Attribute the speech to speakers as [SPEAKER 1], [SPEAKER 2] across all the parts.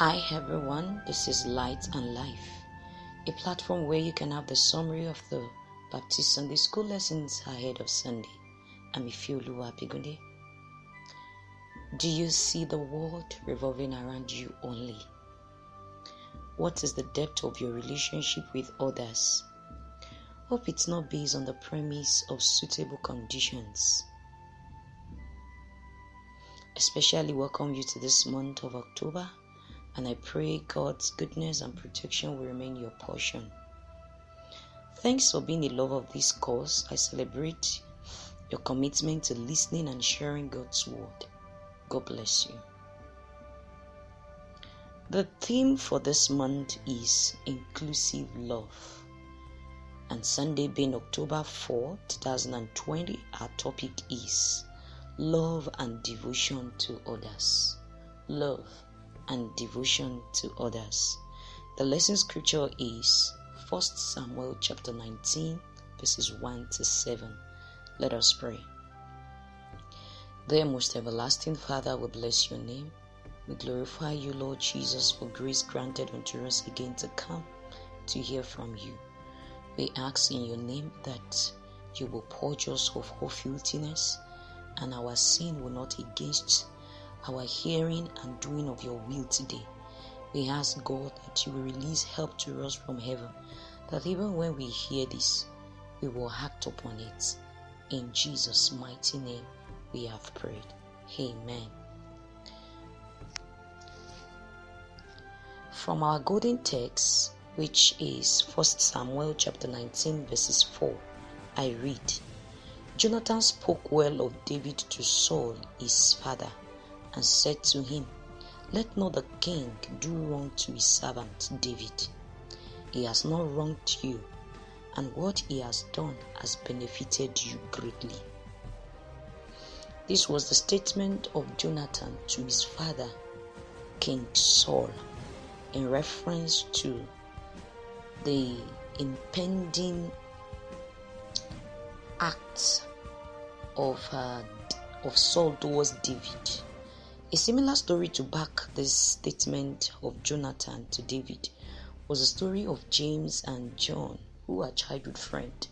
[SPEAKER 1] Hi everyone, this is Light and Life, a platform where you can have the summary of the Baptist Sunday School lessons ahead of Sunday. I'm Ifioluwa Abigunde. Do you see the world revolving around you only? What is the depth of your relationship with others? Hope it's not based on the premise of suitable conditions. Especially welcome you to this month of October and I pray God's goodness and protection will remain your portion. Thanks for being a lover of this cause. I celebrate your commitment to listening and sharing God's word. God bless you. The theme for this month is inclusive love. And Sunday being October 4, 2020, our topic is love and devotion to others. Love and devotion to others. The lesson scripture is 1 Samuel chapter 19, verses 1 to 7. Let us pray. Dear most everlasting Father, we bless your name. We glorify you, Lord Jesus, for grace granted unto us again to come to hear from you. We ask in your name that you will purge us of all filthiness and our sin will not against our hearing and doing of your will today. We ask God that you will release help to us from heaven, that even when we hear this, we will act upon it. In Jesus' mighty name, we have prayed. Amen. From our golden text, which is 1 Samuel chapter 19, verses 4, I read Jonathan spoke well of David to Saul, his father and said to him, Let not the king do wrong to his servant David. He has not wronged you, and what he has done has benefited you greatly. This was the statement of Jonathan to his father, King Saul, in reference to the impending acts of, uh, of Saul towards David a similar story to back this statement of Jonathan to David was the story of James and John, who were childhood friends.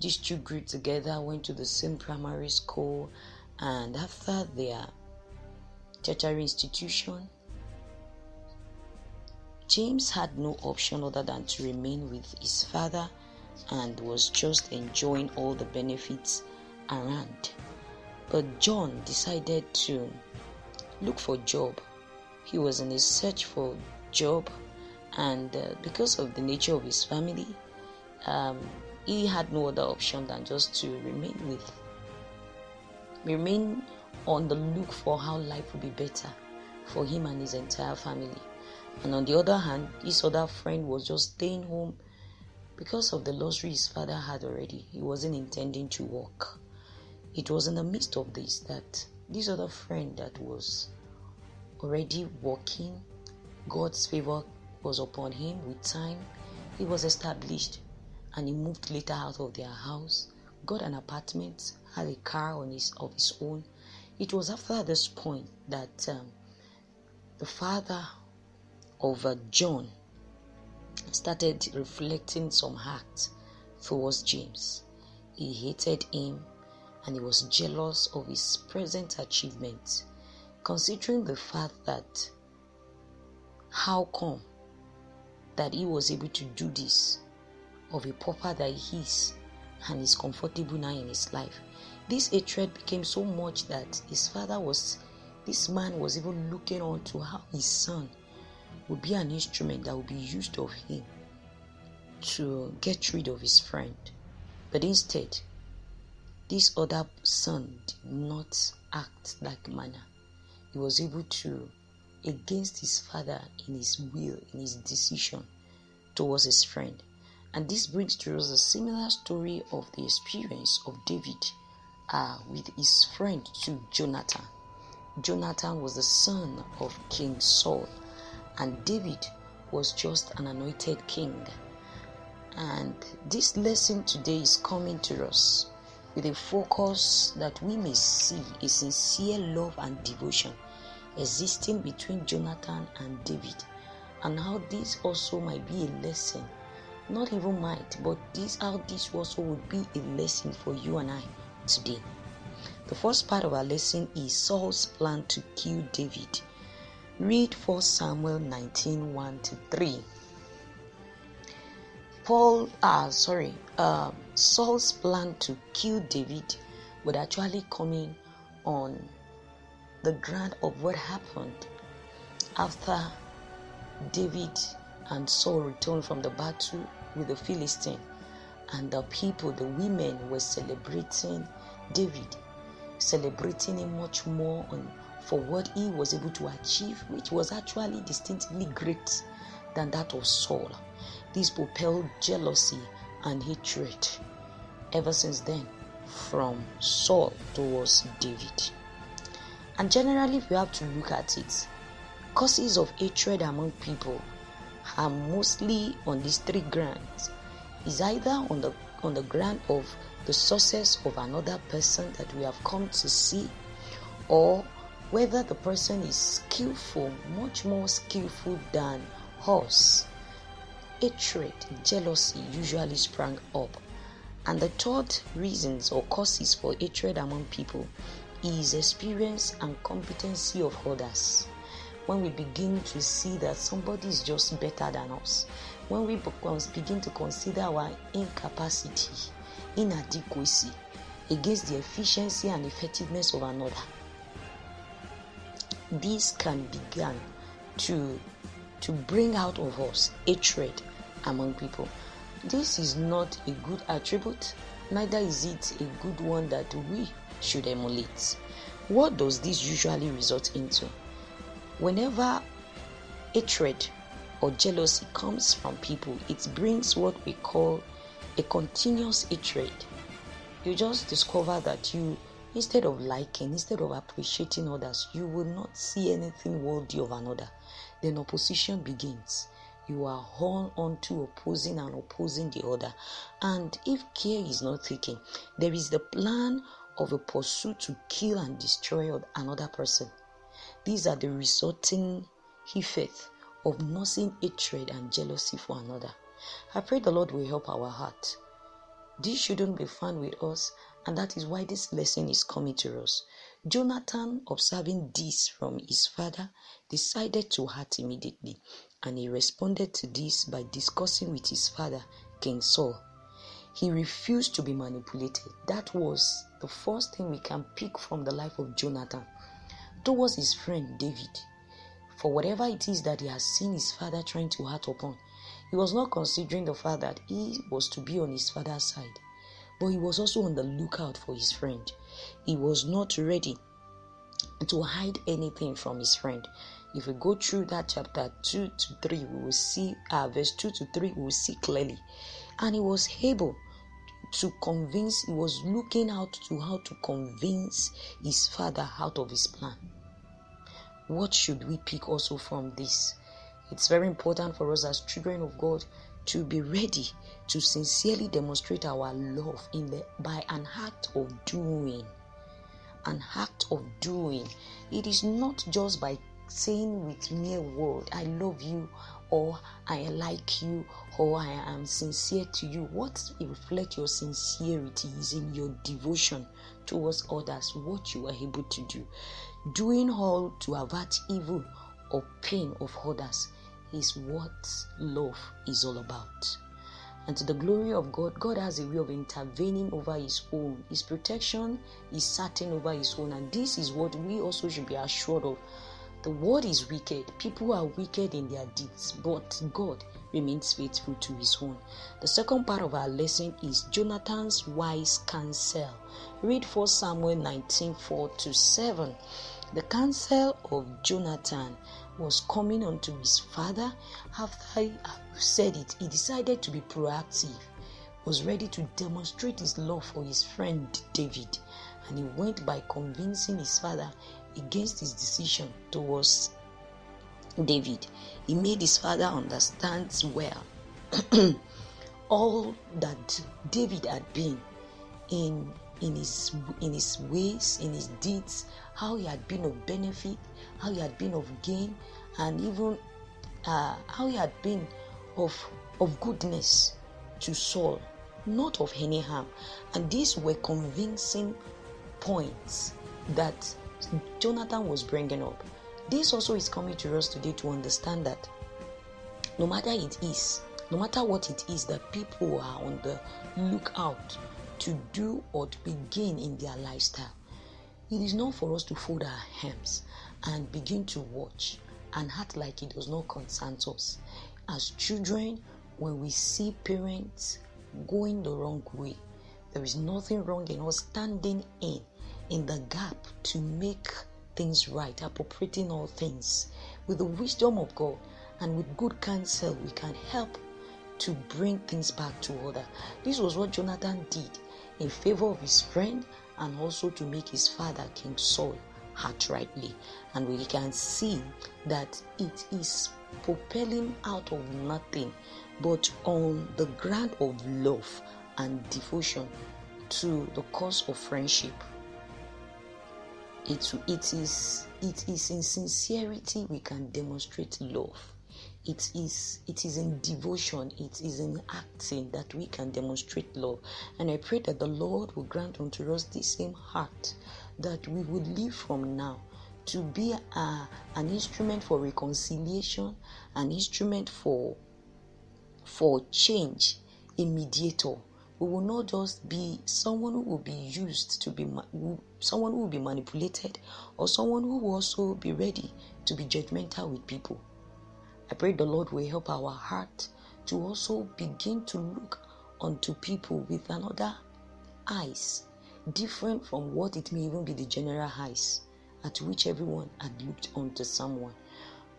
[SPEAKER 1] These two grew together, went to the same primary school, and after their tertiary institution, James had no option other than to remain with his father and was just enjoying all the benefits around. But John decided to look for job. He was in a search for job, and uh, because of the nature of his family, um, he had no other option than just to remain with, remain on the look for how life would be better for him and his entire family. And on the other hand, his other friend was just staying home because of the luxury his father had already. He wasn't intending to work. It was in the midst of this that this other friend that was already working, God's favor was upon him with time. He was established and he moved later out of their house, got an apartment, had a car on his of his own. It was after this point that um, the father of uh, John started reflecting some acts towards James. He hated him and he was jealous of his present achievement, considering the fact that how come that he was able to do this of a pauper that he is and is comfortable now in his life. This hatred became so much that his father was, this man was even looking on to how his son would be an instrument that would be used of him to get rid of his friend. But instead, this other son did not act like manner. He was able to, against his father in his will, in his decision towards his friend. And this brings to us a similar story of the experience of David uh, with his friend to Jonathan. Jonathan was the son of King Saul, and David was just an anointed king. And this lesson today is coming to us with a focus that we may see a sincere love and devotion existing between Jonathan and David, and how this also might be a lesson. Not even might, but this how this also would be a lesson for you and I today. The first part of our lesson is Saul's plan to kill David. Read 1 Samuel 19 1 to 3. Paul, ah, sorry, uh, Saul's plan to kill David would actually come in on the ground of what happened after David and Saul returned from the battle with the Philistine, and the people, the women, were celebrating David, celebrating him much more on for what he was able to achieve, which was actually distinctly great than that of Saul. This propelled jealousy and hatred ever since then from Saul towards David. And generally, if you have to look at it, causes of hatred among people are mostly on these three grounds. Is either on the on the ground of the success of another person that we have come to see, or whether the person is skillful, much more skillful than us. Hatred, jealousy usually sprang up. And the third reasons or causes for hatred among people is experience and competency of others. When we begin to see that somebody is just better than us, when we begin to consider our incapacity, inadequacy against the efficiency and effectiveness of another, this can begin to to bring out of us hatred among people. This is not a good attribute, neither is it a good one that we should emulate. What does this usually result into? Whenever hatred or jealousy comes from people, it brings what we call a continuous hatred. You just discover that you Instead of liking, instead of appreciating others, you will not see anything worthy of another. Then opposition begins. You are all on to opposing and opposing the other. And if care is not taken, there is the plan of a pursuit to kill and destroy another person. These are the resulting effects of nursing hatred and jealousy for another. I pray the Lord will help our heart. This shouldn't be fun with us and that is why this lesson is coming to us. Jonathan, observing this from his father, decided to act immediately, and he responded to this by discussing with his father, King Saul. He refused to be manipulated. That was the first thing we can pick from the life of Jonathan towards his friend David. For whatever it is that he has seen his father trying to act upon, he was not considering the fact that he was to be on his father's side but he was also on the lookout for his friend. He was not ready to hide anything from his friend. If we go through that chapter 2 to 3, we will see, uh, verse 2 to 3, we will see clearly. And he was able to convince, he was looking out to how to convince his father out of his plan. What should we pick also from this? It's very important for us as children of God to be ready to sincerely demonstrate our love in the, by an act of doing. An act of doing. It is not just by saying with mere word, I love you, or I like you, or I am sincere to you. What reflects your sincerity is in your devotion towards others, what you are able to do. Doing all to avert evil or pain of others is what love is all about. And to the glory of God, God has a way of intervening over His own. His protection is certain over His own. And this is what we also should be assured of. The world is wicked. People are wicked in their deeds, but God remains faithful to His own. The second part of our lesson is Jonathan's wise counsel. Read 1 Samuel 19 4 to 7. The counsel of Jonathan was coming unto his father after he said it. He decided to be proactive, was ready to demonstrate his love for his friend David, and he went by convincing his father against his decision towards David. He made his father understand well all that David had been in in his in his ways, in his deeds, how he had been of benefit, how he had been of gain, and even uh, how he had been of of goodness to Saul, not of any harm. And these were convincing points that Jonathan was bringing up. This also is coming to us today to understand that no matter it is, no matter what it is that people are on the lookout to do or to begin in their lifestyle, it is not for us to fold our hands and begin to watch and act like it does not concern us. As children, when we see parents going the wrong way, there is nothing wrong in us standing in in the gap to make things right, appropriating all things with the wisdom of God and with good counsel. We can help to bring things back to order. This was what Jonathan did in favor of his friend and also to make his father, King Saul, act rightly. And we can see that it is propelling out of nothing but on the ground of love and devotion to the cause of friendship. It, it is it is in sincerity we can demonstrate love. It is it is in devotion. It is in acting that we can demonstrate love. And i pray that the lord will grant unto us the same heart that we would live from now to be a, an instrument for reconciliation an instrument for for change a mediator we will not just be someone who will be used to be someone who will be manipulated or someone who will also be ready to be judgmental with people I pray the Lord will help our heart to also begin to look unto people with another eyes, different from what it may even be the general eyes at which everyone had looked unto someone.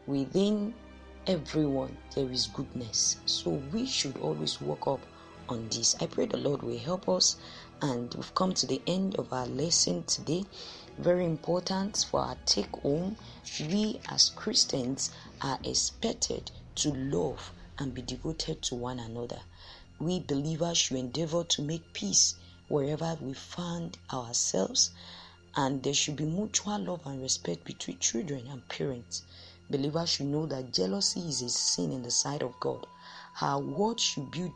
[SPEAKER 1] Within everyone, there is goodness. So we should always walk up on this. I pray the Lord will help us. And we've come to the end of our lesson today. Very important for our take home. We as Christians are expected to love and be devoted to one another. We believers should endeavor to make peace wherever we find ourselves, and there should be mutual love and respect between children and parents. Believers should know that jealousy is a sin in the sight of God. Our words should build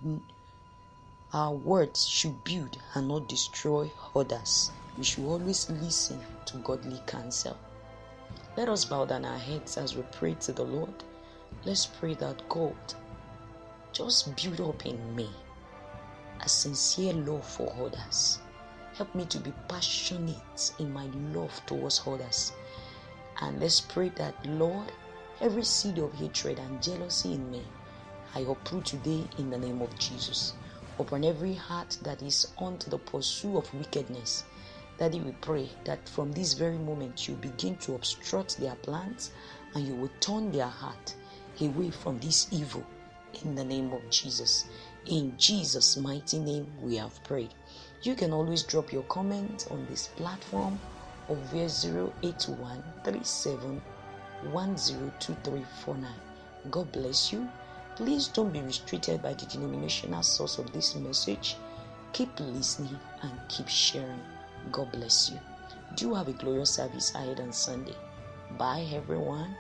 [SPEAKER 1] our words should build and not destroy others. We should always listen to godly counsel. Let us bow down our heads as we pray to the Lord. Let's pray that God just build up in me a sincere love for others. Help me to be passionate in my love towards others. And let's pray that, Lord, every seed of hatred and jealousy in me, I uproot today in the name of Jesus. Upon every heart that is unto the pursuit of wickedness, Daddy, we pray that from this very moment you begin to obstruct their plans and you will turn their heart away from this evil in the name of Jesus. In Jesus' mighty name, we have prayed. You can always drop your comment on this platform of 081 God bless you. Please don't be restricted by the denominational source of this message. Keep listening and keep sharing. God bless you. Do have a glorious service ahead on Sunday. Bye, everyone.